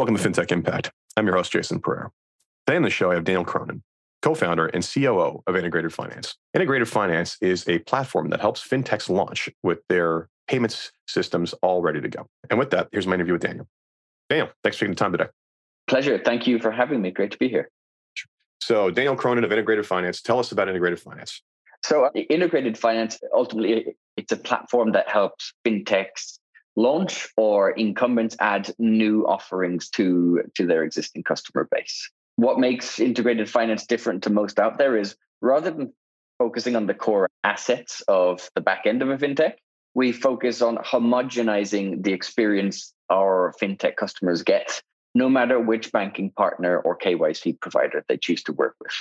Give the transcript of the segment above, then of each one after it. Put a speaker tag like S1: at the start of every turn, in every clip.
S1: welcome to FinTech Impact. I'm your host, Jason Pereira. Today on the show, I have Daniel Cronin, co founder and COO of Integrated Finance. Integrated Finance is a platform that helps fintechs launch with their payments systems all ready to go. And with that, here's my interview with Daniel. Daniel, thanks for taking the time today.
S2: Pleasure. Thank you for having me. Great to be here.
S1: So, Daniel Cronin of Integrated Finance, tell us about Integrated Finance.
S2: So, Integrated Finance ultimately it's a platform that helps fintechs launch or incumbents add new offerings to to their existing customer base. What makes integrated finance different to most out there is rather than focusing on the core assets of the back end of a fintech, we focus on homogenizing the experience our fintech customers get, no matter which banking partner or KYC provider they choose to work with.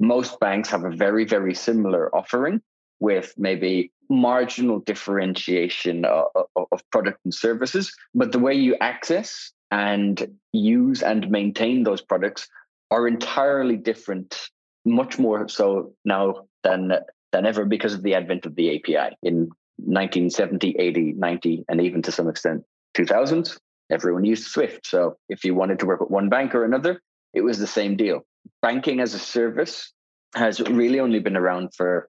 S2: Most banks have a very, very similar offering with maybe marginal differentiation of, of, product and services, but the way you access and use and maintain those products are entirely different, much more so now than than ever because of the advent of the API in 1970, 80, 90, and even to some extent 2000s. Everyone used Swift. So if you wanted to work with one bank or another, it was the same deal. Banking as a service has really only been around for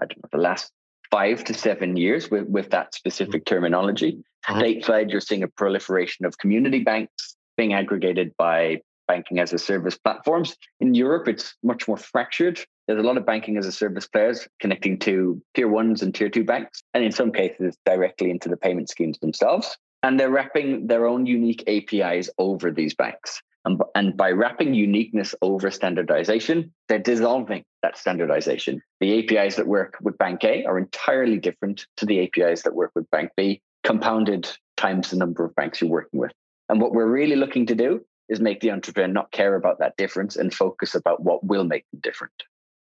S2: I don't know, the last five to seven years with, with that specific mm-hmm. terminology. Uh-huh. Stateside, you're seeing a proliferation of community banks being aggregated by banking as a service platforms. In Europe, it's much more fractured. There's a lot of banking as a service players connecting to tier ones and tier two banks, and in some cases, directly into the payment schemes themselves. And they're wrapping their own unique APIs over these banks. And, and by wrapping uniqueness over standardization, they're dissolving that standardization. The APIs that work with Bank A are entirely different to the APIs that work with Bank B, compounded times the number of banks you're working with. And what we're really looking to do is make the entrepreneur not care about that difference and focus about what will make them different.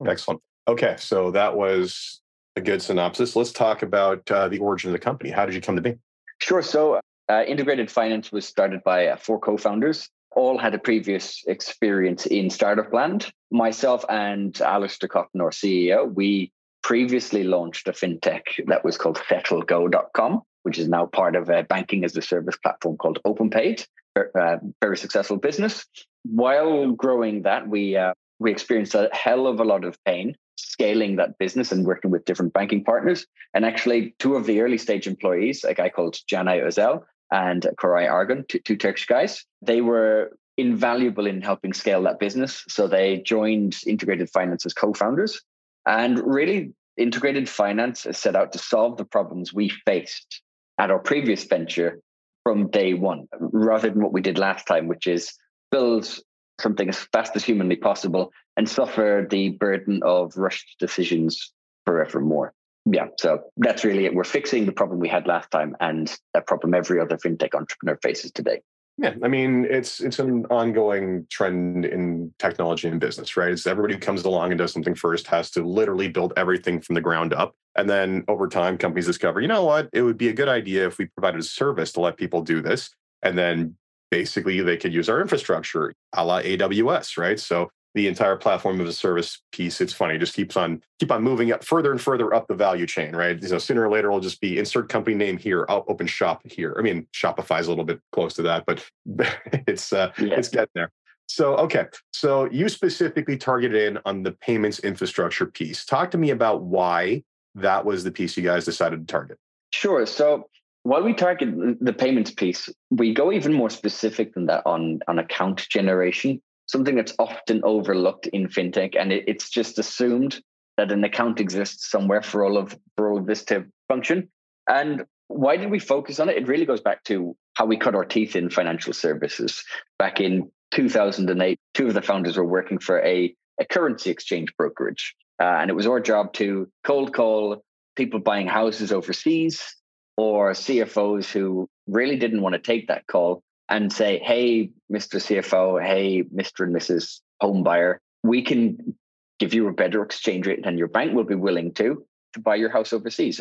S1: Excellent. Okay, so that was a good synopsis. Let's talk about uh, the origin of the company. How did you come to be?
S2: Sure. So, uh, Integrated Finance was started by uh, four co founders all had a previous experience in startup land. Myself and Alistair Cotton, our CEO, we previously launched a fintech that was called settlego.com, which is now part of a banking as a service platform called OpenPayd. Uh, very successful business. While growing that, we uh, we experienced a hell of a lot of pain scaling that business and working with different banking partners. And actually, two of the early stage employees, a guy called Janai Ozel and Koray Argon, two, two Turkish guys. They were invaluable in helping scale that business. So they joined Integrated Finance as co-founders. And really, Integrated Finance has set out to solve the problems we faced at our previous venture from day one, rather than what we did last time, which is build something as fast as humanly possible and suffer the burden of rushed decisions forevermore yeah, so that's really it. We're fixing the problem we had last time and a problem every other fintech entrepreneur faces today.
S1: Yeah, I mean it's it's an ongoing trend in technology and business, right? It's everybody who comes along and does something first has to literally build everything from the ground up. And then over time, companies discover, you know what, it would be a good idea if we provided a service to let people do this. And then basically they could use our infrastructure a la AWS, right? So the entire platform of a service piece it's funny it just keeps on keep on moving up further and further up the value chain right? So sooner or later it'll just be insert company name here i'll open shop here. I mean shopify is a little bit close to that but it's uh yeah. it's getting there. So okay so you specifically targeted in on the payments infrastructure piece. Talk to me about why that was the piece you guys decided to target.
S2: Sure so while we target the payments piece we go even more specific than that on on account generation something that's often overlooked in fintech, and it, it's just assumed that an account exists somewhere for all of for all of this to function. And why did we focus on it? It really goes back to how we cut our teeth in financial services. Back in 2008, two of the founders were working for a, a currency exchange brokerage. Uh, and it was our job to cold call people buying houses overseas or CFOs who really didn't want to take that call and say, hey, Mr. CFO, hey, Mr. and Mrs. Home Buyer, we can give you a better exchange rate than your bank will be willing to to buy your house overseas.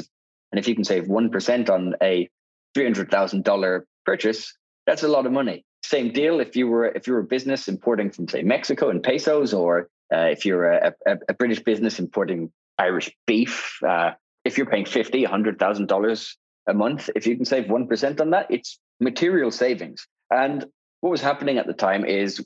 S2: And if you can save 1% on a $300,000 purchase, that's a lot of money. Same deal if you were if you're a business importing from say Mexico in pesos, or uh, if you're a, a, a, British business importing Irish beef, uh, if you're paying fifty, hundred thousand dollars a month, if you can save one percent on that, it's material savings. And what was happening at the time is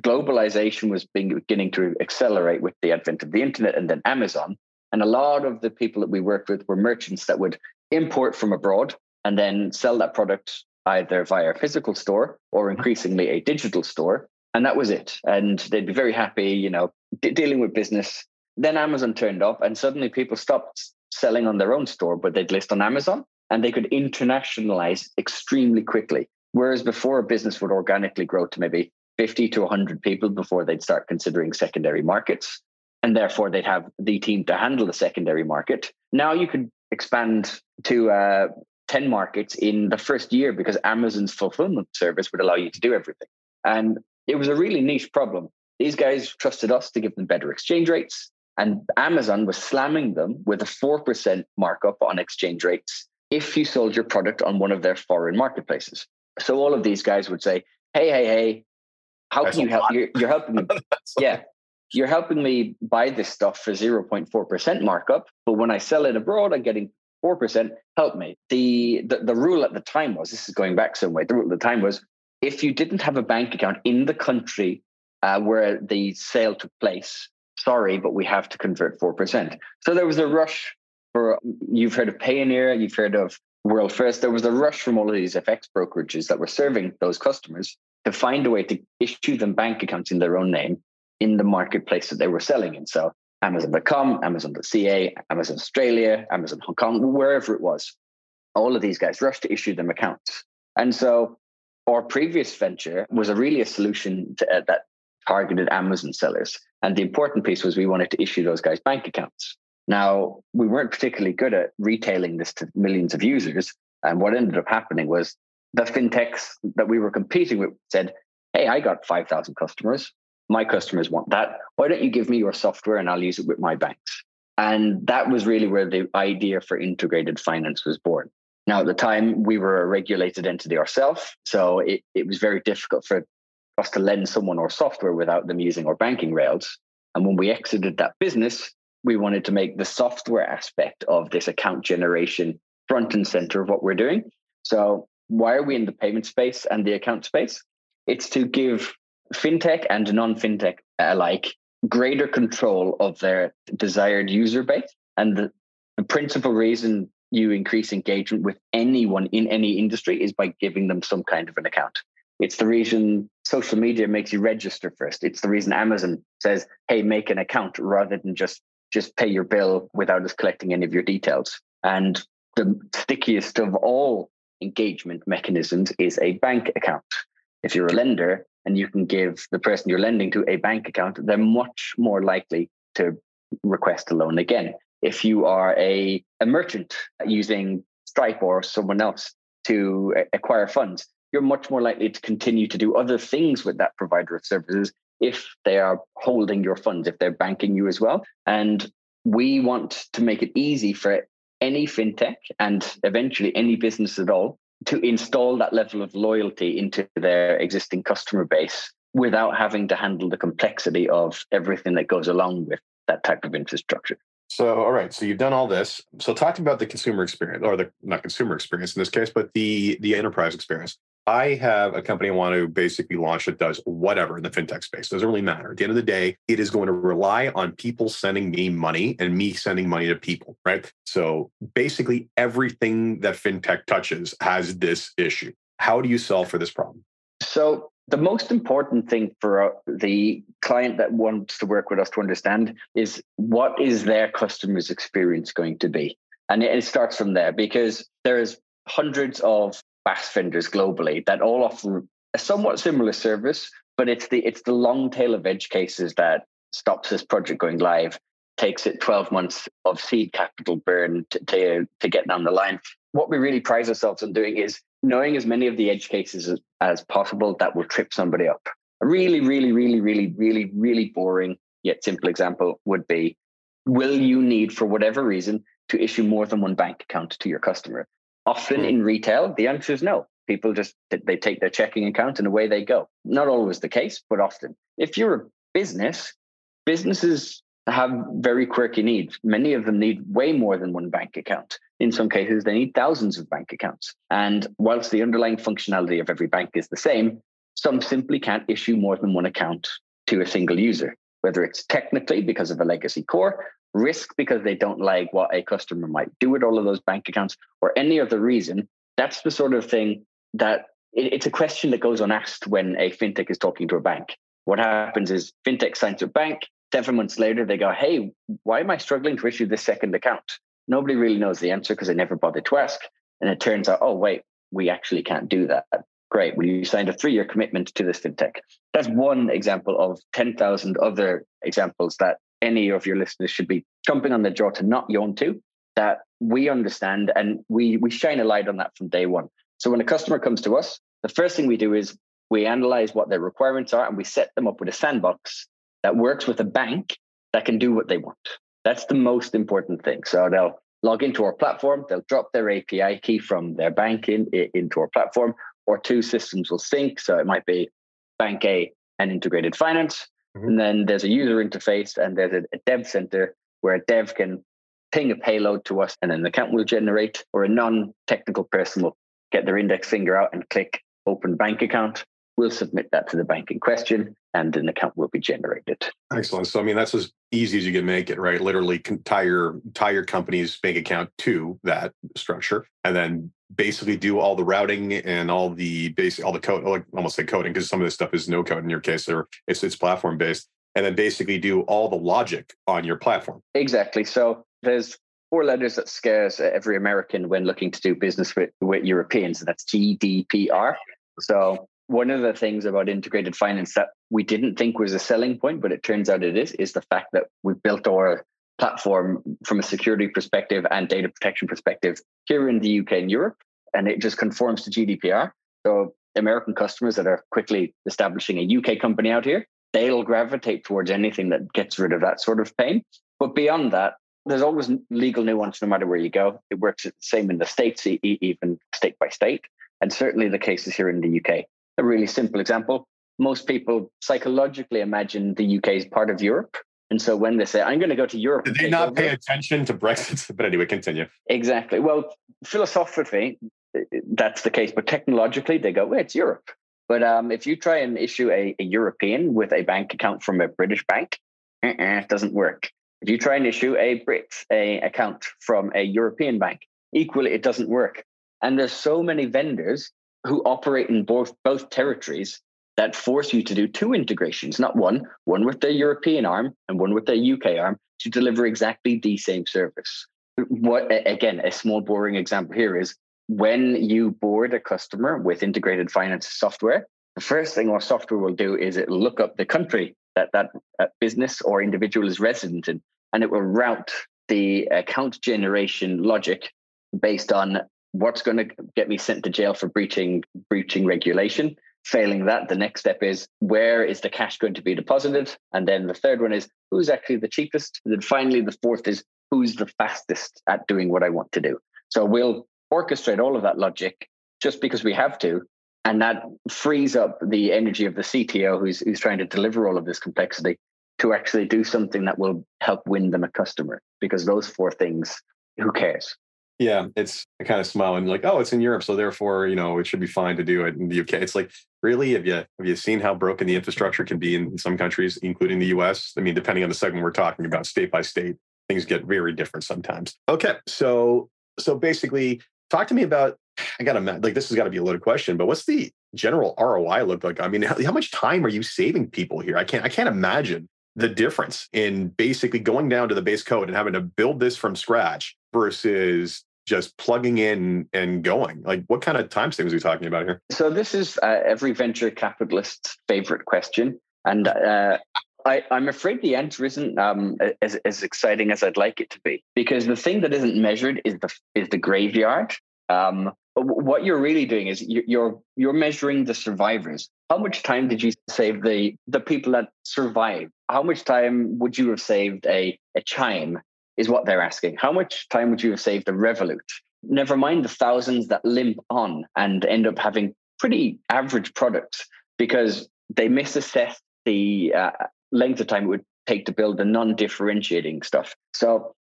S2: globalization was beginning to accelerate with the advent of the internet and then Amazon. And a lot of the people that we worked with were merchants that would import from abroad and then sell that product either via a physical store or mm-hmm. increasingly a digital store. And that was it. And they'd be very happy, you know, dealing with business. Then Amazon turned up and suddenly people stopped selling on their own store, but they'd list on Amazon and they could internationalize extremely quickly. Whereas before, a business would organically grow to maybe 50 to 100 people before they'd start considering secondary markets. And therefore, they'd have the team to handle the secondary market. Now you could expand to uh, 10 markets in the first year because Amazon's fulfillment service would allow you to do everything. And it was a really niche problem. These guys trusted us to give them better exchange rates. And Amazon was slamming them with a 4% markup on exchange rates if you sold your product on one of their foreign marketplaces. So all of these guys would say, hey, hey, hey, how That's can you help? You're, you're, helping me. yeah. You're helping me buy this stuff for 0.4% markup. But when I sell it abroad, I'm getting 4%. Help me. The, the, the rule at the time was this is going back some way. The rule at the time was if you didn't have a bank account in the country uh, where the sale took place, sorry, but we have to convert 4%. So there was a rush for, you've heard of Payoneer, you've heard of World First. There was a rush from all of these FX brokerages that were serving those customers to find a way to issue them bank accounts in their own name in the marketplace that they were selling in. So Amazon.com, Amazon.ca, Amazon Australia, Amazon Hong Kong, wherever it was. All of these guys rushed to issue them accounts. And so our previous venture was a really a solution to, uh, that targeted Amazon sellers. And the important piece was we wanted to issue those guys bank accounts. Now, we weren't particularly good at retailing this to millions of users. And what ended up happening was the fintechs that we were competing with said, Hey, I got 5,000 customers. My customers want that. Why don't you give me your software and I'll use it with my banks? And that was really where the idea for integrated finance was born. Now, at the time, we were a regulated entity ourselves. So it, it was very difficult for us to lend someone our software without them using our banking rails. And when we exited that business, we wanted to make the software aspect of this account generation front and center of what we're doing. So, why are we in the payment space and the account space? It's to give fintech and non fintech alike greater control of their desired user base. And the, the principal reason you increase engagement with anyone in any industry is by giving them some kind of an account. It's the reason social media makes you register first. It's the reason Amazon says, "Hey, make an account," rather than just just pay your bill without us collecting any of your details. And the stickiest of all engagement mechanisms is a bank account. If you're a lender and you can give the person you're lending to a bank account, they're much more likely to request a loan again. If you are a, a merchant using Stripe or someone else to acquire funds, you're much more likely to continue to do other things with that provider of services if they are holding your funds, if they're banking you as well. And we want to make it easy for any fintech and eventually any business at all to install that level of loyalty into their existing customer base without having to handle the complexity of everything that goes along with that type of infrastructure.
S1: So, all right. So you've done all this. So, talk about the consumer experience, or the not consumer experience in this case, but the the enterprise experience. I have a company I want to basically launch that does whatever in the fintech space. Doesn't really matter. At the end of the day, it is going to rely on people sending me money and me sending money to people, right? So basically, everything that fintech touches has this issue. How do you solve for this problem?
S2: So the most important thing for uh, the client that wants to work with us to understand is what is their customer's experience going to be? And it starts from there because there's hundreds of BaaS vendors globally that all offer a somewhat similar service, but it's the it's the long tail of edge cases that stops this project going live, takes it 12 months of seed capital burn to, to, to get down the line. What we really prize ourselves on doing is knowing as many of the edge cases as, as possible that will trip somebody up. A really, really, really, really, really, really boring yet simple example would be will you need, for whatever reason, to issue more than one bank account to your customer? Often in retail, the answer is no. People just they take their checking account and away they go. Not always the case, but often. If you're a business, businesses have very quirky needs. Many of them need way more than one bank account. In some cases, they need thousands of bank accounts. And whilst the underlying functionality of every bank is the same, some simply can't issue more than one account to a single user, whether it's technically because of a legacy core, risk because they don't like what a customer might do with all of those bank accounts, or any other reason. That's the sort of thing that it's a question that goes unasked when a fintech is talking to a bank. What happens is fintech signs a bank. Seven months later, they go, Hey, why am I struggling to issue this second account? Nobody really knows the answer because they never bothered to ask. And it turns out, oh, wait, we actually can't do that. Great. Well, you signed a three year commitment to this fintech. That's one example of 10,000 other examples that any of your listeners should be jumping on the jaw to not yawn to that we understand and we, we shine a light on that from day one. So when a customer comes to us, the first thing we do is we analyze what their requirements are and we set them up with a sandbox that works with a bank that can do what they want. That's the most important thing. So they'll log into our platform, they'll drop their API key from their bank in, into our platform, or two systems will sync. So it might be Bank A and integrated finance. Mm-hmm. And then there's a user interface and there's a, a dev center where a dev can ping a payload to us and an account will generate, or a non technical person will get their index finger out and click open bank account. We'll submit that to the bank in question and an account will be generated.
S1: Excellent. So, I mean, that's as easy as you can make it, right? Literally tie your, tie your company's bank account to that structure and then basically do all the routing and all the basic, all the code, like almost like coding, because some of this stuff is no code in your case, or it's, it's platform based. And then basically do all the logic on your platform.
S2: Exactly. So there's four letters that scares every American when looking to do business with, with Europeans. And that's GDPR. So one of the things about integrated finance that we didn't think was a selling point, but it turns out it is, is the fact that we've built our platform from a security perspective and data protection perspective here in the UK and Europe, and it just conforms to GDPR. So American customers that are quickly establishing a UK company out here, they'll gravitate towards anything that gets rid of that sort of pain. But beyond that, there's always legal nuance no matter where you go. It works the same in the States, even state by state, and certainly the cases here in the UK. A really simple example most people psychologically imagine the UK is part of Europe. And so when they say, I'm going to go to Europe.
S1: Did they not over, pay attention to Brexit? But anyway, continue.
S2: Exactly. Well, philosophically, that's the case. But technologically, they go, well, it's Europe. But um, if you try and issue a, a, European with a bank account from a British bank, uh-uh, it doesn't work. If you try and issue a Brit a account from a European bank, equally it doesn't work. And there's so many vendors who operate in both both territories that force you to do two integrations, not one, one with their European arm and one with their UK arm to deliver exactly the same service. What again, a small boring example here is when you board a customer with integrated finance software, the first thing our software will do is it look up the country that that uh, business or individual is resident in and it will route the account generation logic based on what's going to get me sent to jail for breaching breaching regulation failing that the next step is where is the cash going to be deposited? And then the third one is who's actually the cheapest? And then finally the fourth is who's the fastest at doing what i want to do? So we'll orchestrate all of that logic just because we have to. And that frees up the energy of the cto who's, who's trying to deliver all of this complexity to actually do something that will help win them a customer. Because those four things who cares
S1: yeah it's i kind of smile and like oh it's in europe so therefore you know it should be fine to do it in the uk it's like really? Have you have you seen how broken the infrastructure can be in some countries including the us i mean depending on the segment we're talking about state by state things get very different sometimes. Okay so so basically talk to me about i gotta like this has got to be a loaded question but what's the general roi look like? I mean how, how much time are you saving people here? I can't i can't imagine the difference in basically going down to the base code and having to build this from scratch versus just plugging in and going? Like, what kind of time savings are we talking about here?
S2: So, this is uh, every venture capitalist's favorite question. And uh, I, am afraid the answer isn't um, as, as exciting as I'd like it to be, because the thing that isn't measured is the is the graveyard. Um, what you're really doing is you're you're measuring the survivors. How much time did you save the the people that survived? How much time would you have saved a a Chime? Is what they're asking. How much time would you have saved a Revolut? Never mind the thousands that limp on and end up having pretty average products because they misassess the uh, length of time it would take to build the non-differentiating stuff. So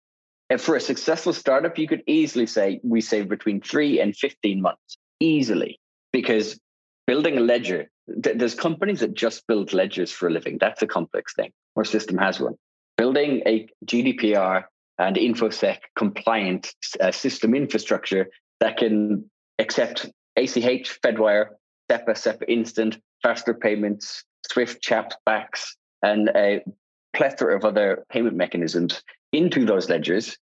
S2: for a successful startup, you could easily say we save between three and 15 months, easily, because building a ledger, th- there's companies that just build ledgers for a living. That's a complex thing. Our system has one. Building a GDPR and InfoSec compliant uh, system infrastructure that can accept ACH, Fedwire, SEPA, SEPA Instant, faster payments, Swift, CHAPS, BACS, and a plethora of other payment mechanisms into those ledgers.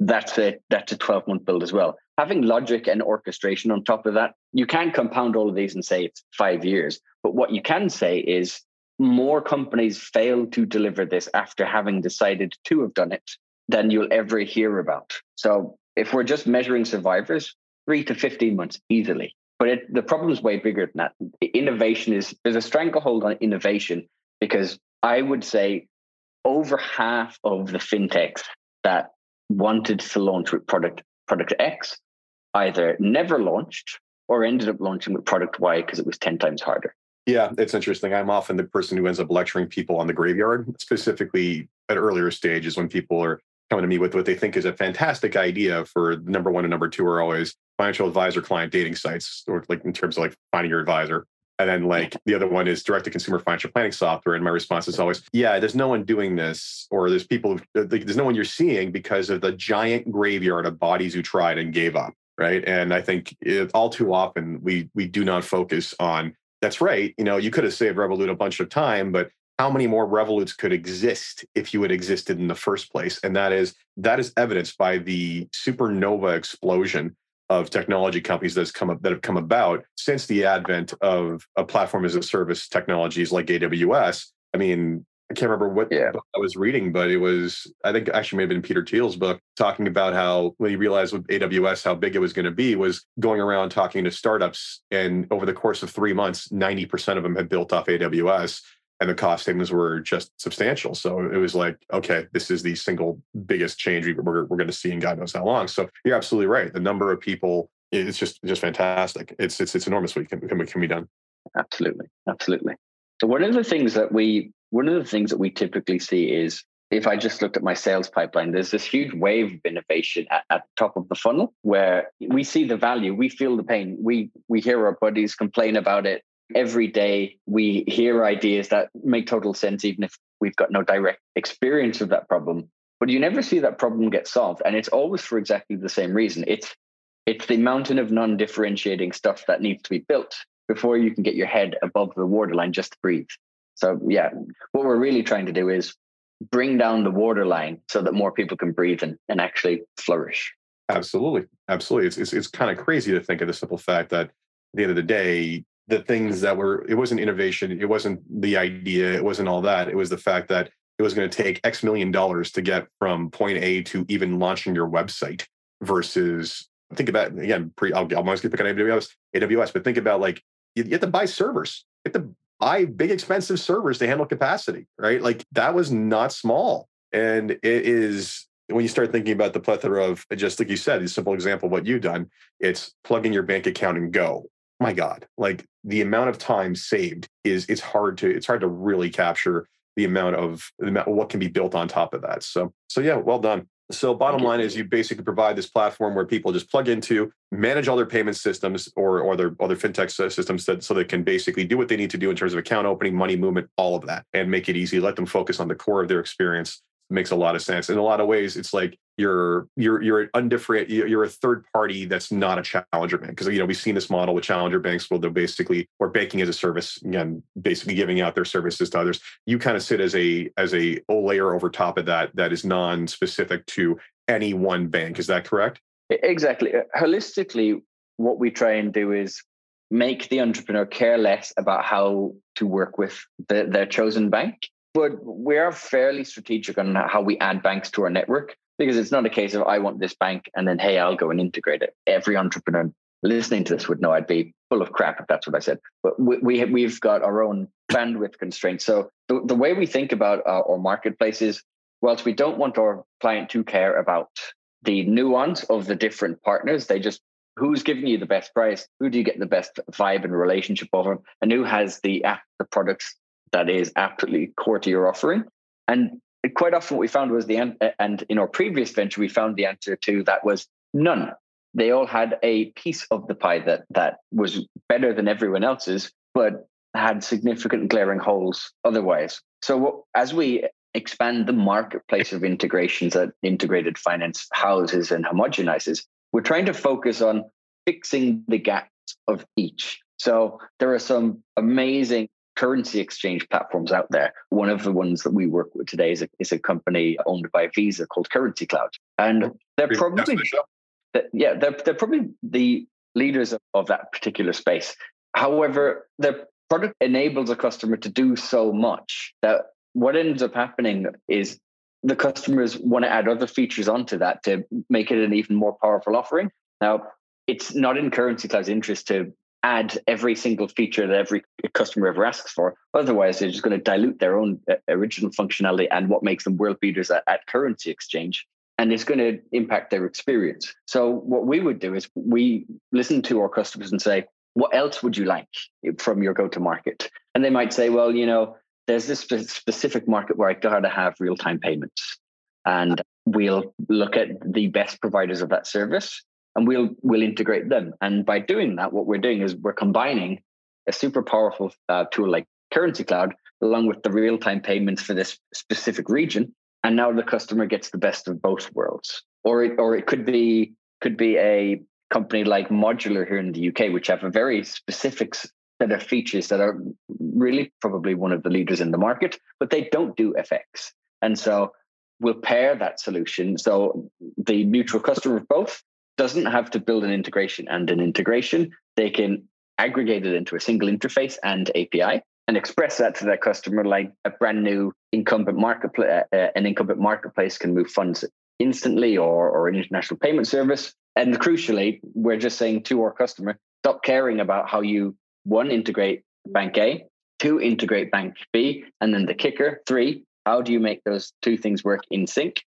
S2: That's a that's a 12 month build as well. Having logic and orchestration on top of that, you can compound all of these and say it's five years. But what you can say is more companies fail to deliver this after having decided to have done it than you'll ever hear about. So if we're just measuring survivors, three to 15 months easily. But it, the problem is way bigger than that. Innovation is, there's a stranglehold on innovation because I would say over half of the fintechs that wanted to launch with product product X either never launched or ended up launching with product Y because it was 10 times harder.
S1: Yeah, it's interesting. I'm often the person who ends up lecturing people on the graveyard, specifically at earlier stages when people are coming to me with what they think is a fantastic idea for number one and number two are always financial advisor client dating sites, or like in terms of like finding your advisor. And then like the other one is direct to consumer financial planning software. And my response is always, yeah, there's no one doing this, or there's people, uh, there's no one you're seeing because of the giant graveyard of bodies who tried and gave up. Right. And I think it, all too often we we do not focus on that's right. You know, you could have saved Revolut a bunch of time, but how many more Revoluts could exist if you had existed in the first place? And that is that is evidenced by the supernova explosion of technology companies that's come up, that have come about since the advent of a platform as a service technologies like AWS. I mean, I can't remember what yeah. I was reading, but it was, I think actually may have been Peter Thiel's book talking about how when he realized with AWS how big it was going to be, was going around talking to startups. And over the course of three months, 90% of them had built off AWS and the cost savings were just substantial. So it was like, okay, this is the single biggest change we're, we're going to see in God knows how long. So you're absolutely right. The number of people, it's just just fantastic. It's it's it's enormous what can, can, can be done.
S2: Absolutely, absolutely. So one of the things that we one of the things that we typically see is if I just looked at my sales pipeline, there's this huge wave of innovation at, at, the top of the funnel where we see the value, we feel the pain, we we hear our buddies complain about it, every day we hear ideas that make total sense, even if we've got no direct experience of that problem. But you never see that problem get solved. And it's always for exactly the same reason. It's it's the mountain of non-differentiating stuff that needs to be built before you can get your head above the waterline just to breathe. So yeah, what we're really trying to do is bring down the waterline so that more people can breathe and, and actually flourish.
S1: Absolutely. Absolutely. It's, it's, it's kind of crazy to think of the simple fact that at the end of the day, the things that were it wasn't innovation it wasn't the idea it wasn't all that it was the fact that it was going to take x million dollars to get from point a to even launching your website versus think about again pre i'll, I'll mostly pick on aws aws but think about like you, you have to buy servers. You have to buy big expensive servers to handle capacity right? Like that was not small. And it is when you start thinking about the plethora of just like you said a simple example of what you've done it's plug in your bank account and go my god like the amount of time saved is it's hard to it's hard to really capture the amount of the amount, what can be built on top of that so so yeah well done. So bottom line is you basically provide this platform where people just plug into manage all their payment systems or or their other fintech systems that so they can basically do what they need to do in terms of account opening money movement all of that and make it easy. Let them focus on the core of their experience makes a lot of sense. In a lot of ways, it's like you're you're you're an undifferent you're a third party that's not a challenger bank because you know we've seen this model with challenger banks where they're basically or banking as a service again basically giving out their services to others. You kind of sit as a as a layer over top of that that is non-specific to any one bank. Is that correct?
S2: Exactly. Uh, holistically, what we try and do is make the entrepreneur care less about how to work with the, their chosen bank but we are fairly strategic on how we add banks to our network because it's not a case of I want this bank and then hey I'll go and integrate it. Every entrepreneur listening to this would know I'd be full of crap if that's what I said. But we, we we've got our own bandwidth constraints. So the, the way we think about our, our marketplace is, whilst we don't want our client to care about the nuance of the different partners, they just who's giving you the best price, who do you get the best vibe and relationship over, and who has the app, the products that is absolutely core to your offering. And quite often what we found was the and in our previous venture we found the answer to that was none. They all had a piece of the pie that that was better than everyone else's, but had significant glaring holes otherwise. So as we expand the marketplace of integrations that integrated finance houses and homogenizes, we're trying to focus on fixing the gaps of each. So there are some amazing currency exchange platforms out there. One of the ones that we work with today is a, is a company owned by Visa called Currency Cloud. And oh, they're probably, yeah, they're, they're probably the leaders of, of that particular space. However, their product enables a customer to do so much that what ends up happening is the customers want to add other features onto that to make it an even more powerful offering. Now, it's not in Currency Cloud's interest to add every single feature that every customer ever asks for. Otherwise, they're just going to dilute their own uh, original functionality and what makes them world beaters at, at currency exchange. And it's going to impact their experience. So, what we would do is we listen to our customers and say, What else would you like from your go to market? And they might say, Well, you know, there's this specific market where I got to have real time payments. And we'll look at the best providers of that service and we'll we'll integrate them. And by doing that, what we're doing is we're combining a super powerful uh, tool like Currency Cloud along with the real time payments for this specific region. And now the customer gets the best of both worlds. Or it, or it could be could be a company like Modulr here in the UK, which have a very specific set of features that are really probably one of the leaders in the market, but they don't do FX. And so we'll pair that solution. So the mutual customer of both doesn't have to build an integration and an integration. They can aggregate it into a single interface and API and express that to their customer like a brand new incumbent marketplace. Uh, uh, an incumbent marketplace can move funds instantly or, or an international payment service. And crucially, we're just saying to our customer, stop caring about how you one integrate bank A, two integrate bank B, and then the kicker, three, how do you make those two things work in sync?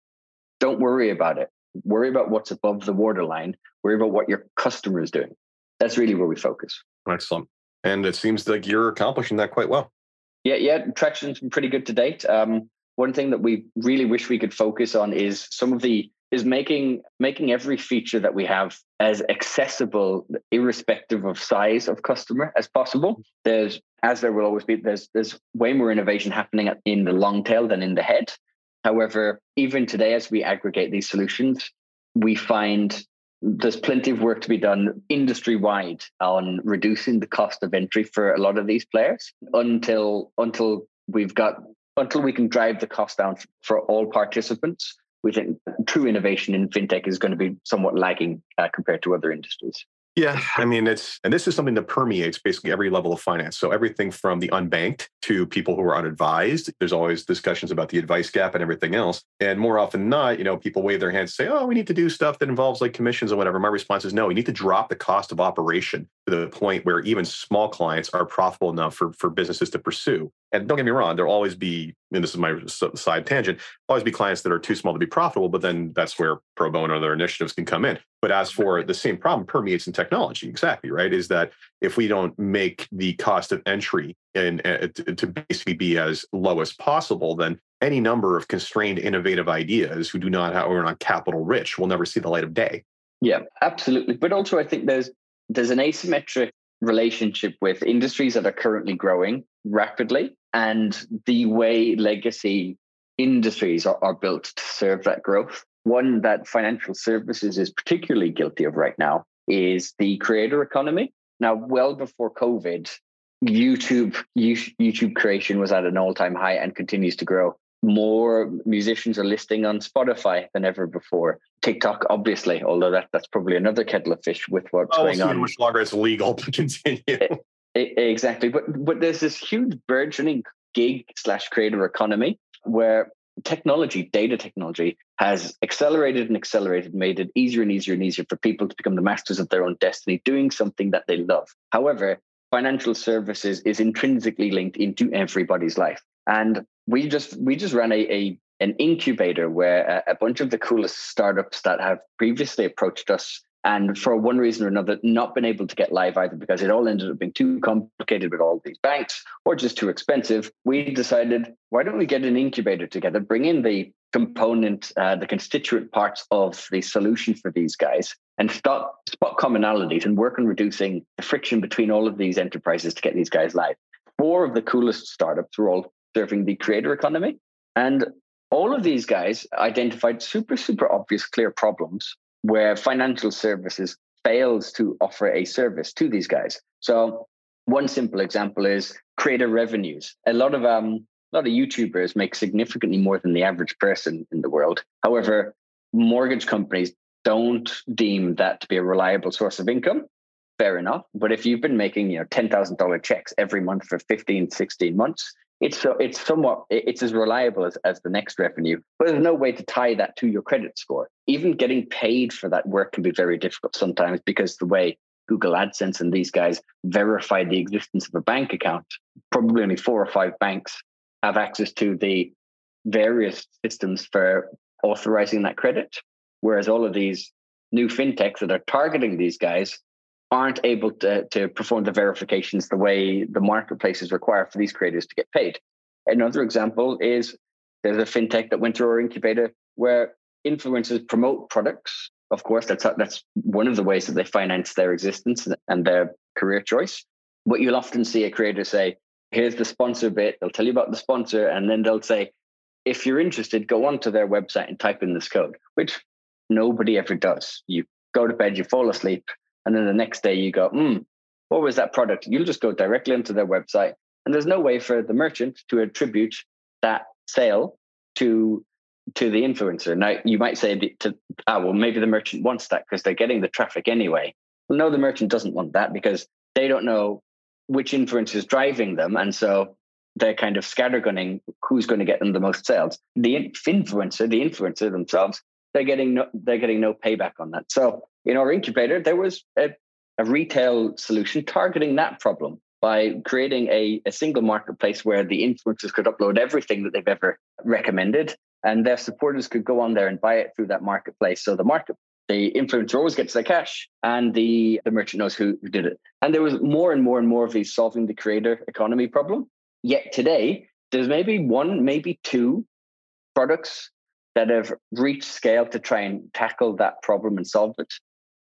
S2: Don't worry about it worry about what's above the waterline, worry about what your customer is doing. That's really where we focus.
S1: Excellent. And it seems like you're accomplishing that quite well.
S2: Yeah, yeah, traction's been pretty good to date. Um, one thing that we really wish we could focus on is some of the is making making every feature that we have as accessible irrespective of size of customer as possible there's as there will always be there's there's way more innovation happening in the long tail than in the head However, even today, as we aggregate these solutions, we find there's plenty of work to be done industry wide on reducing the cost of entry for a lot of these players until until we've got until we can drive the cost down for all participants. We think true innovation in fintech is going to be somewhat lagging uh, compared to other industries.
S1: Yeah, I mean, it's, and this is something that permeates basically every level of finance. So everything from the unbanked to people who are unadvised. There's always discussions about the advice gap and everything else. And more often than not, you know, people wave their hands and say, oh, we need to do stuff that involves like commissions or whatever. My response is no, we need to drop the cost of operation to the point where even small clients are profitable enough for, for businesses to pursue. And don't get me wrong, there'll always be, and this is my side tangent, always be clients that are too small to be profitable, but then that's where pro bono and other initiatives can come in. But as for the same problem permeates in technology, exactly, right? Is that if we don't make the cost of entry and uh, to basically be as low as possible, then any number of constrained innovative ideas who do not have, or are not capital rich will never see the light of day.
S2: Yeah, absolutely. But also I think there's there's an asymmetric relationship with industries that are currently growing rapidly and the way legacy industries are, are built to serve that growth. One that financial services is particularly guilty of right now is the creator economy. Now, well before COVID, YouTube YouTube creation was at an all-time high and continues to grow. More musicians are listing on Spotify than ever before. TikTok, obviously, although that, that's probably another kettle of fish with what's oh, going on.
S1: Much longer it's legal to continue?
S2: Exactly, but but there's this huge burgeoning gig slash creator economy where technology, data technology, has accelerated and accelerated, made it easier and easier and easier for people to become the masters of their own destiny, doing something that they love. However, financial services is intrinsically linked into everybody's life, and we just we just ran a, a an incubator where a, a bunch of the coolest startups that have previously approached us and for one reason or another not been able to get live either because it all ended up being too complicated with all these banks or just too expensive we decided why don't we get an incubator together bring in the component uh, the constituent parts of the solution for these guys and start, spot commonalities and work on reducing the friction between all of these enterprises to get these guys live four of the coolest startups were all serving the creator economy. And all of these guys identified super, super obvious, clear problems where financial services fails to offer a service to these guys. So one simple example is creator revenues. A lot of um, a lot of YouTubers make significantly more than the average person in the world. However, mortgage companies don't deem that to be a reliable source of income. Fair enough. But if you've been making, you know, $10,000 checks every month for 15, 16 months, it's so it's somewhat it's as reliable as, as the next revenue but there's no way to tie that to your credit score. Even getting paid for that work can be very difficult sometimes because the way google adsense and these guys verify the existence of a bank account probably only four or five banks have access to the various systems for authorizing that credit whereas all of these new fintechs that are targeting these guys aren't able to, to perform the verifications the way the marketplaces require for these creators to get paid. Another example is there's a fintech that went through our incubator where influencers promote products. Of course, that's that's one of the ways that they finance their existence and their career choice. But you'll often see a creator say, "Here's the sponsor bit." They'll tell you about the sponsor, and then they'll say, "If you're interested, go onto their website and type in this code," which nobody ever does. You go to bed, you fall asleep, and then the next day you go, hmm, what was that product? You'll just go directly into their website. And there's no way for the merchant to attribute that sale to to the influencer. Now you might say to ah well maybe the merchant wants that because they're getting the traffic anyway. Well, no, the merchant doesn't want that because they don't know which influencer is driving them, and so they're kind of scattergunning who's going to get them the most sales. The influencer, the influencer themselves, they're getting no, they're getting no payback on that. So in our incubator, there was a, a retail solution targeting that problem by creating a, a single marketplace where the influencers could upload everything that they've ever recommended and their supporters could go on there and buy it through that marketplace. So the market, the influencer always gets their cash and the, the merchant knows who, who did it. And there was more and more and more of these solving the creator economy problem. Yet today, there's maybe one, maybe two products that have reached scale to try and tackle that problem and solve it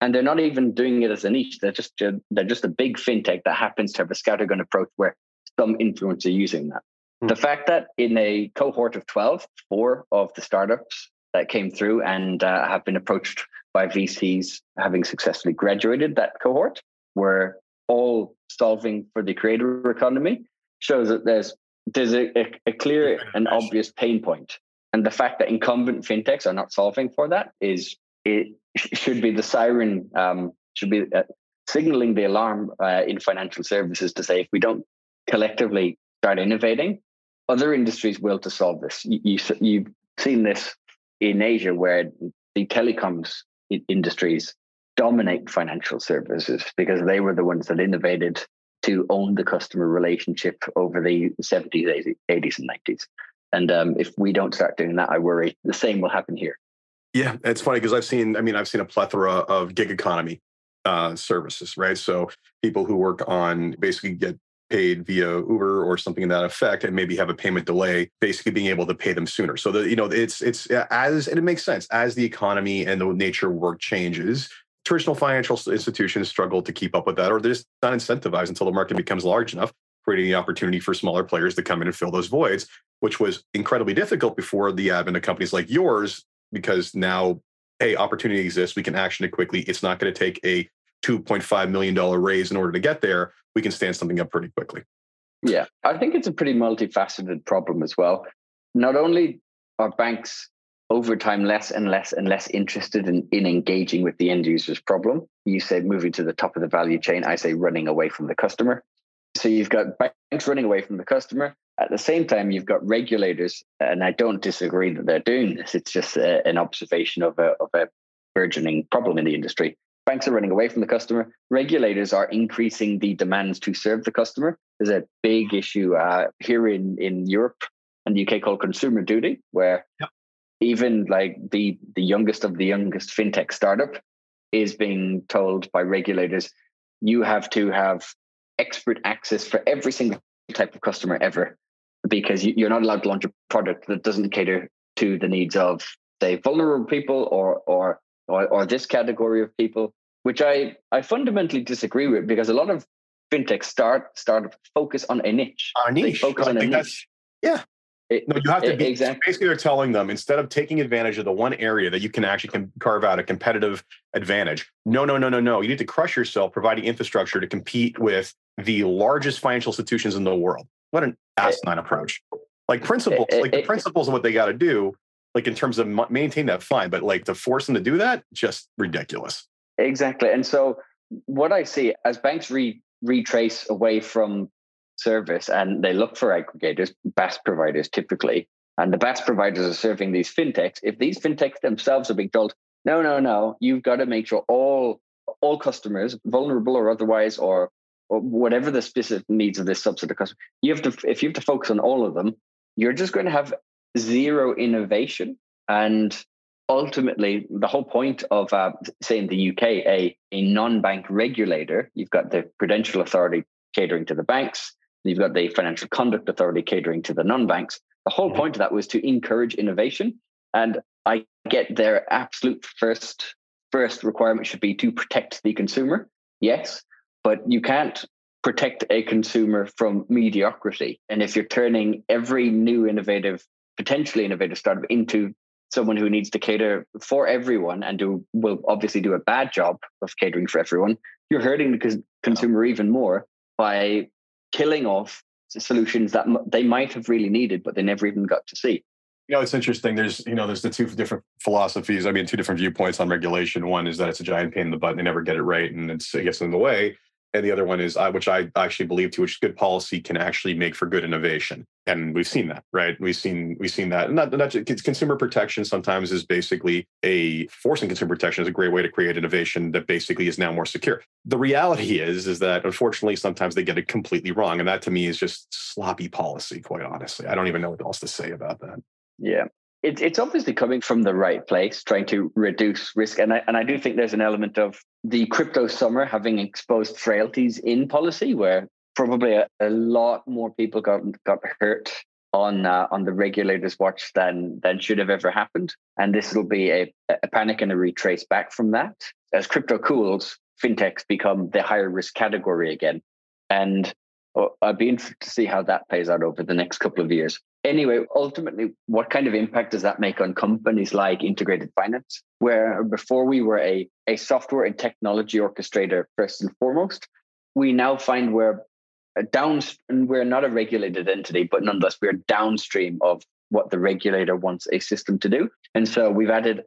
S2: and they're not even doing it as a niche. They're just they're just a big fintech that happens to have a scattergun approach where some influencers are using that. Mm. The fact that in a cohort of 12, four of the startups that came through and uh, have been approached by VCs having successfully graduated that cohort were all solving for the creator economy shows that there's there's a, a, a clear and obvious pain point. And the fact that incumbent fintechs are not solving for that is it should be the siren um, should be uh, signaling the alarm uh, in financial services to say if we don't collectively start innovating, other industries will to solve this. You, you you've seen this in Asia where the telecoms industries dominate financial services because they were the ones that innovated to own the customer relationship over the 70s, 80s, and 90s. And um, if we don't start doing that, I worry the same will happen here.
S1: Yeah, it's funny because I've seen, I mean, I've seen a plethora of gig economy uh, services, right? So people who work on basically get paid via Uber or something in that effect, and maybe have a payment delay, basically being able to pay them sooner. So that you know, it's it's as and it makes sense as the economy and the nature of work changes. Traditional financial institutions struggle to keep up with that, or they're just not incentivized until the market becomes large enough, creating the opportunity for smaller players to come in and fill those voids, which was incredibly difficult before the advent of companies like yours because now, hey, opportunity exists. We can action it quickly. It's not going to take a $2.5 million raise in order to get there. We can stand something up pretty quickly.
S2: Yeah, I think it's a pretty multifaceted problem as well. Not only are banks over time less and less and less interested in, in engaging with the end user's problem. You say moving to the top of the value chain, I say running away from the customer. So you've got banks running away from the customer. At the same time, you've got regulators, and I don't disagree that they're doing this. It's just a, an observation of a, of a burgeoning problem in the industry. Banks are running away from the customer. Regulators are increasing the demands to serve the customer. There's a big issue uh, here in, in Europe and the UK called consumer duty, where yep. even like the the youngest of the youngest fintech startup is being told by regulators, you have to have expert access for every single type of customer ever because you're not allowed to launch a product that doesn't cater to the needs of say vulnerable people or or or, or this category of people which i i fundamentally disagree with because a lot of fintech start start focus on a niche.
S1: A niche.
S2: They focus
S1: I
S2: on a niche.
S1: yeah.
S2: It-
S1: No, you have to
S2: E-
S1: be
S2: exactly.
S1: basically they're telling them instead of taking advantage of the one area that you can actually can carve out a competitive advantage. No, no, no, no, no. You need to crush yourself providing infrastructure to compete with the largest financial institutions in the world. What an asinine approach. Like principles,
S2: Eh,
S1: like the
S2: eh,
S1: principles of what they got to do, like in terms of maintain that fine, but like to force them to do that, just ridiculous.
S2: Exactly. And so what I see as banks re- retrace away from service and they look for aggregators, BaaS providers typically, and the BaaS providers are serving these fintechs. If these fintechs themselves are being told, no, no, no, you've got to make sure all all customers, vulnerable or otherwise, or whatever the specific needs of this subset of customer, you have to if you have to focus on all of them, you're just going to have zero innovation. And ultimately the whole point of uh, say in the uk a, a non-bank regulator you've got the prudential authority catering to the banks you've got the financial conduct authority catering to the non-banks. The whole
S1: Mhm.
S2: point of that was to encourage innovation. And i get their absolute first first requirement should be to protect the consumer. Yes but you can't protect a consumer from mediocrity and if you're turning every new innovative potentially innovative startup into someone who needs to cater for everyone and do will obviously do a bad job of catering for everyone, you're hurting the cons- consumer even more by killing off solutions that they might have really needed, but they never even got to see.
S1: You know, it's interesting. There's, you know, there's the two different philosophies. I mean, two different viewpoints on regulation. One is that it's a giant pain in the butt; they never get it right, and it's it gets in the way. And the other one is, which I actually believe to, which good policy can actually make for good innovation. And we've seen that, right? We've seen we've seen that. And not, not just, consumer protection sometimes is basically a forcing consumer protection is a great way to create innovation that basically is now more secure. The reality is, is that unfortunately sometimes they get it completely wrong, and that to me is just sloppy policy. Quite honestly, I don't even know what else to say about that.
S2: Yeah. It, it's obviously coming from the right place, trying to reduce risk. And I, and I do think there's an element of the crypto summer having exposed frailties in policy where probably a, a lot more people got, got hurt on uh, on the regulators' watch than than should have ever happened. And this will be a, a panic and a retrace back from that. As crypto cools, fintechs become the higher risk category again. And oh, I'd be interested to see how that plays out over the next couple of years anyway, ultimately, what kind of impact does that make on companies like Integrated Finance, where before we were a, a software and technology orchestrator first and foremost, we now find we're down and we're not a regulated entity, but nonetheless we're downstream of what the regulator wants a system to do. And so we've added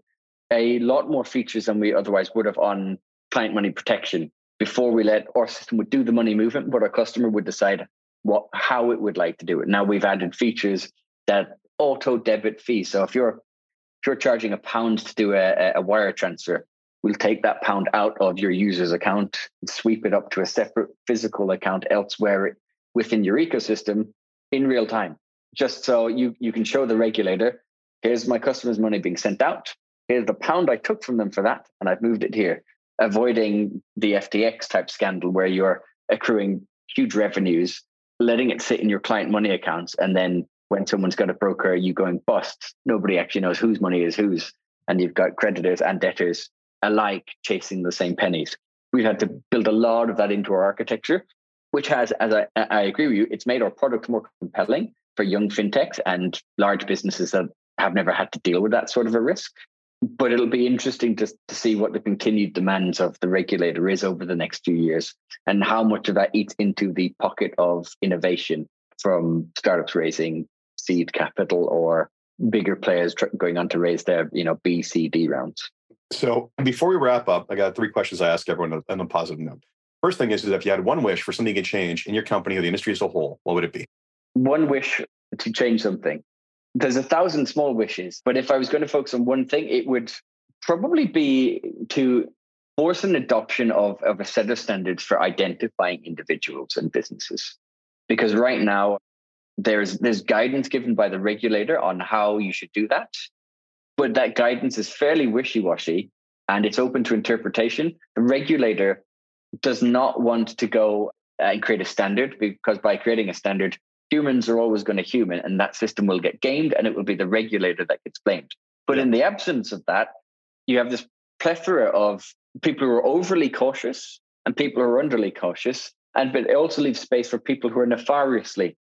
S2: a lot more features than we otherwise would have on client money protection. Before we let our system would do the money movement, but our customer would decide what how it would like to do it. Now we've added features that auto debit fee. So if you're if you're charging a pound to do a, a wire transfer, we'll take that pound out of your user's account, and sweep it up to a separate physical account elsewhere within your ecosystem in real time. Just so you you can show the regulator, here's my customer's money being sent out. Here's the pound I took from them for that, and I've moved it here, avoiding the FTX type scandal where you're accruing huge revenues letting it sit in your client money accounts and then when someone's got a broker you going bust. Nobody actually knows whose money is whose and you've got creditors and debtors alike chasing the same pennies. We've had to build a lot of that into our architecture which has as i, I agree with you it's made our product more compelling for young fintechs and large businesses that have never had to deal with that sort of a risk but it'll be interesting to, to see what the continued demands of the regulator is over the next few years and how much of that eats into the pocket of innovation from startups raising seed capital or bigger players tr- going on to raise their you know B, C, D rounds.
S1: So before we wrap up, I got three questions I ask everyone on a positive note. First thing is, is if you had one wish for something to change in your company or the industry as a whole, what would it be?
S2: One wish to change something. There's a thousand small wishes, but if I was going to focus on one thing, it would probably be to force an adoption of, of a set of standards for identifying individuals and businesses. Because right now, there's there's guidance given by the regulator on how you should do that, but that guidance is fairly wishy-washy and it's open to interpretation. The regulator does not want to go and create a standard because by creating a standard, humans are always going to human, and that system will get gamed, and it will be the regulator that gets blamed. But
S1: Yeah.
S2: in the absence of that, you have this plethora of people who are overly cautious and people who are underly cautious And but it also leaves space for people who are nefariously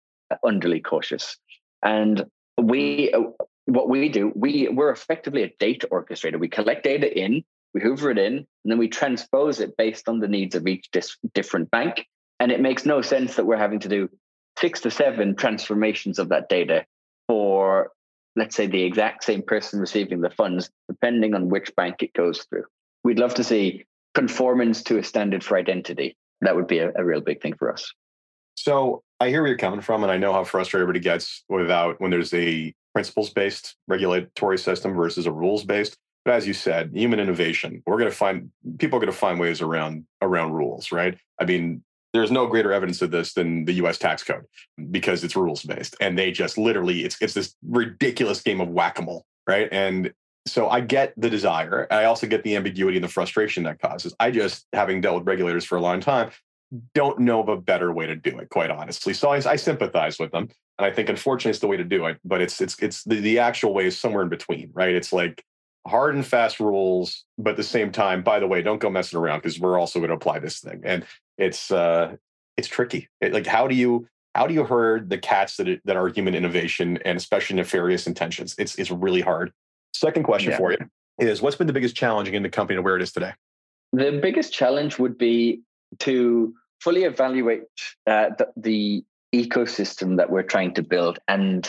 S2: underly cautious. And we, uh, what we do, we we're effectively a data orchestrator. We collect data in, we hoover it in, and then we transpose it based on the needs of each dis- different bank. And it makes no sense that we're having to do six to seven transformations of that data for, let's say, the exact same person receiving the funds, depending on which bank it goes through. We'd love to see conformance to a standard for identity. That would be a, a real big thing for us.
S1: So I hear where you're coming from, and I know how frustrated everybody gets without when there's a principles based regulatory system versus a rules based. But as you said, human innovation, we're going to find people are going to find ways around around rules, right? I mean, there's no greater evidence of this than the US tax code because it's rules based and they just literally it's it's this ridiculous game of whack-a-mole, right? And so I get the desire. I also get the ambiguity and the frustration that causes. I just having dealt with regulators for a long time don't know of a better way to do it quite honestly. So I, I sympathize with them and I think unfortunately it's the way to do it, but it's it's it's the, the actual way is somewhere in between, right? It's like hard and fast rules, but at the same time, by the way, don't go messing around because we're also going to apply this thing. And it's uh it's tricky. It, like how do you how do you herd the cats that it, that are human innovation and especially nefarious intentions? It's it's really hard. Second question yeah. for you is what's been the biggest challenge in the company to where it is today?
S2: The biggest challenge would be to fully evaluate uh, the, the ecosystem that we're trying to build and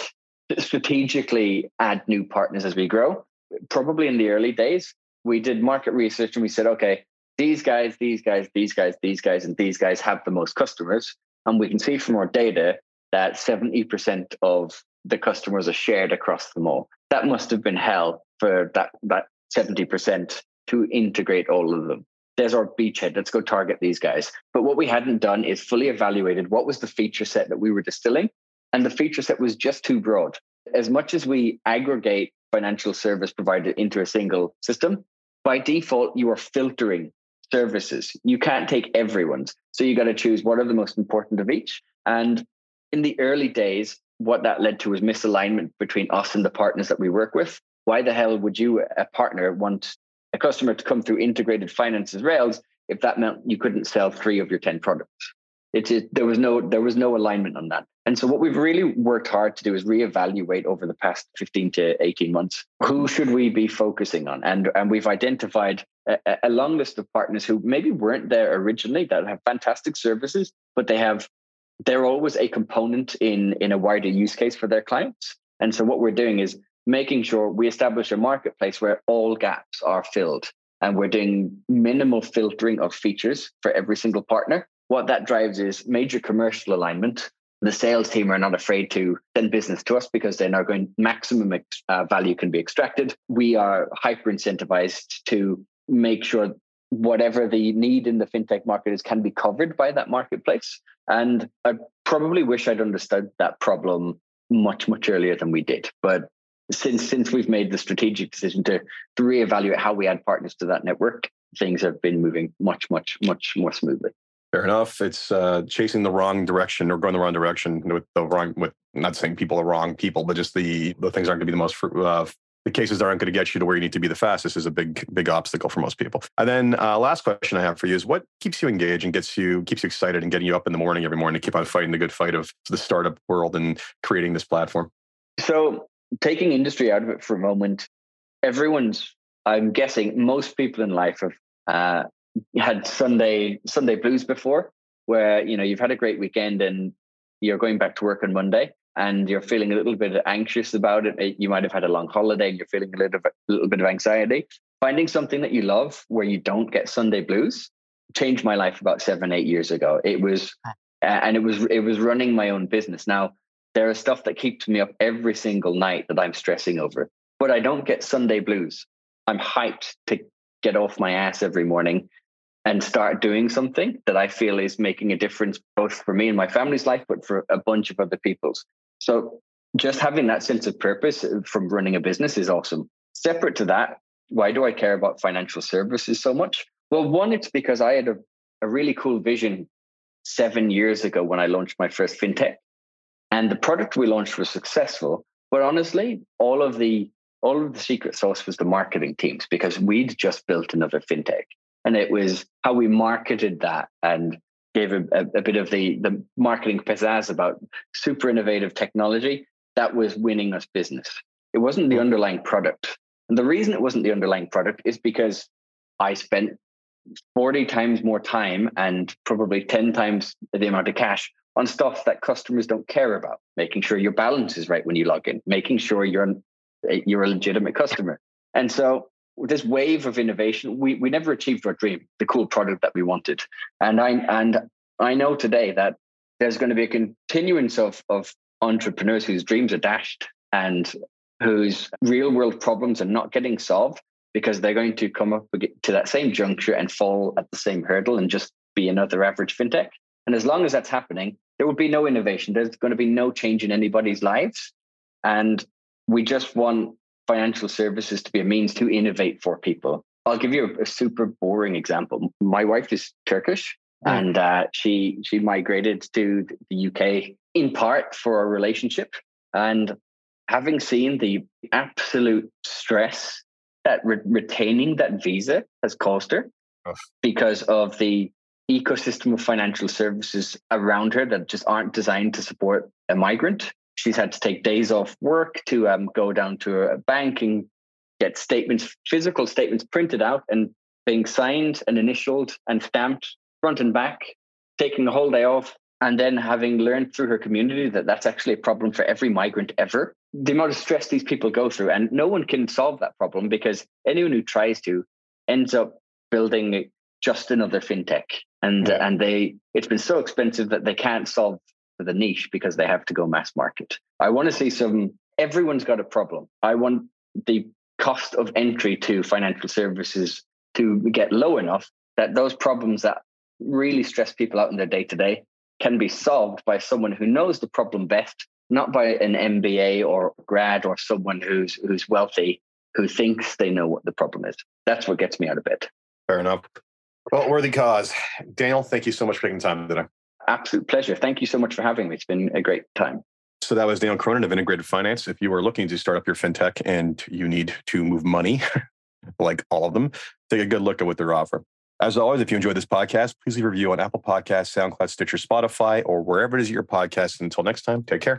S2: strategically add new partners as we grow. Probably in the early days, we did market research and we said, okay, these guys, these guys, these guys, these guys, and these guys have the most customers. And we can see from our data that 70% of the customers are shared across them all. That must have been hell for that, that 70% to integrate all of them. There's our beachhead. Let's go target these guys. But what we hadn't done is fully evaluated what was the feature set that we were distilling. And the feature set was just too broad. As much as we aggregate financial service provider into a single system, by default, you are filtering services. You can't take everyone's. So you got to choose what are the most important of each. And in the early days, what that led to was misalignment between us and the partners that we work with. Why the hell would you, a partner, want a customer to come through Integrated Finance's rails if that meant you couldn't sell three of your 10 products? It, there was no there was no alignment on that. And so what we've really worked hard to do is reevaluate over the past 15 to 18 months who should we be focusing on? And and we've identified a, a long list of partners who maybe weren't there originally that have fantastic services, but they have they're always a component in in a wider use case for their clients. And so what we're doing is making sure we establish a marketplace where all gaps are filled and we're doing minimal filtering of features for every single partner what that drives is major commercial alignment. The sales team are not afraid to send business to us because they know going maximum uh, value can be extracted. We are hyper incentivized to make sure whatever the need in the fintech market is can be covered by that marketplace. And I probably wish I'd understood that problem much much earlier than we did. But since since we've made the strategic decision to to reevaluate how we add partners to that network, things have been moving much much much more smoothly.
S1: Fair enough. It's uh, chasing the wrong direction or going the wrong direction with the wrong. With not saying people are wrong people, but just the the things aren't going to be the most. Uh, the cases that aren't going to get you to where you need to be the fastest is a big big obstacle for most people. And then uh, last question I have for you is what keeps you engaged and gets you keeps you excited and getting you up in the morning every morning to keep on fighting the good fight of the startup world and creating this platform.
S2: So taking industry out of it for a moment, everyone's I'm guessing most people in life have uh, had Sunday Sunday blues before, where you know you've had a great weekend and you're going back to work on Monday and you're feeling a little bit anxious about it. You might have had a long holiday and you're feeling a little bit, a little bit of anxiety. Finding something that you love where you don't get Sunday blues changed my life about seven, eight years ago. It was, and it was, it was running my own business. Now there is stuff that keeps me up every single night that I'm stressing over, but I don't get Sunday blues. I'm hyped to get off my ass every morning and start doing something that I feel is making a difference both for me and my family's life, but for a bunch of other people's. So just having that sense of purpose uh, from running a business is awesome. Separate to that, why do I care about financial services so much? Well, one, it's because I had a, a really cool vision seven years ago when I launched my first fintech. And the product we launched was successful. But honestly, all of the all of the secret sauce was the marketing teams because we'd just built another fintech and it was how we marketed that and gave a, a, a bit of the the marketing pizzazz about super innovative technology that was winning us business. It wasn't the mm. underlying product. And the reason it wasn't the underlying product is because I spent 40 times more time and probably 10 times the amount of cash on stuff that customers don't care about, making sure your balance is right when you log in, making sure you're eh, you're a legitimate customer. And so this wave of innovation, we we never achieved our dream, the cool product that we wanted. And I and I know today that there's going to be a continuance of of entrepreneurs whose dreams are dashed and whose real world problems are not getting solved because they're going to come up to that same juncture and fall at the same hurdle and just be another average fintech. And as long as that's happening, there will be no innovation. There's going to be no change in anybody's lives. And we just want financial services to be a means to innovate for people. I'll give you a, a super boring example. My wife is Turkish, mm. and uh, she she migrated to the UK in part for a relationship. And having seen the absolute stress that re- retaining that visa has caused her because of the ecosystem of financial services around her that just aren't designed to support a migrant. She's had to take days off work to um, go down to a bank and get statements, physical statements printed out and being signed and initialed and stamped front and back, taking the whole day off, and then having learned through her community that that's actually a problem for every migrant ever the amount of stress these people go through and no one can solve that problem because anyone who tries to ends up building just another fintech and yeah. and they it's been so expensive that they can't solve the niche because they have to go mass market i want to see some everyone's got a problem i want the cost of entry to financial services to get low enough that those problems that really stress people out in their day to day can be solved by someone who knows the problem best, not by an MBA or grad or someone who's who's wealthy who thinks they know what the problem is. That's what gets me out of bed.
S1: Fair enough. Well, worthy cause. Daniel, thank you so much for taking time today.
S2: Absolute pleasure. Thank you so much for having me. It's been a great time.
S1: So that was Daniel Cronin of Integrated Finance. If you are looking to start up your fintech and you need to move money, like all of them, take a good look at what they're offering. As always, if you enjoyed this podcast, please leave a review on Apple Podcasts, SoundCloud, Stitcher, Spotify, or wherever it is your podcast. Until next time, take care.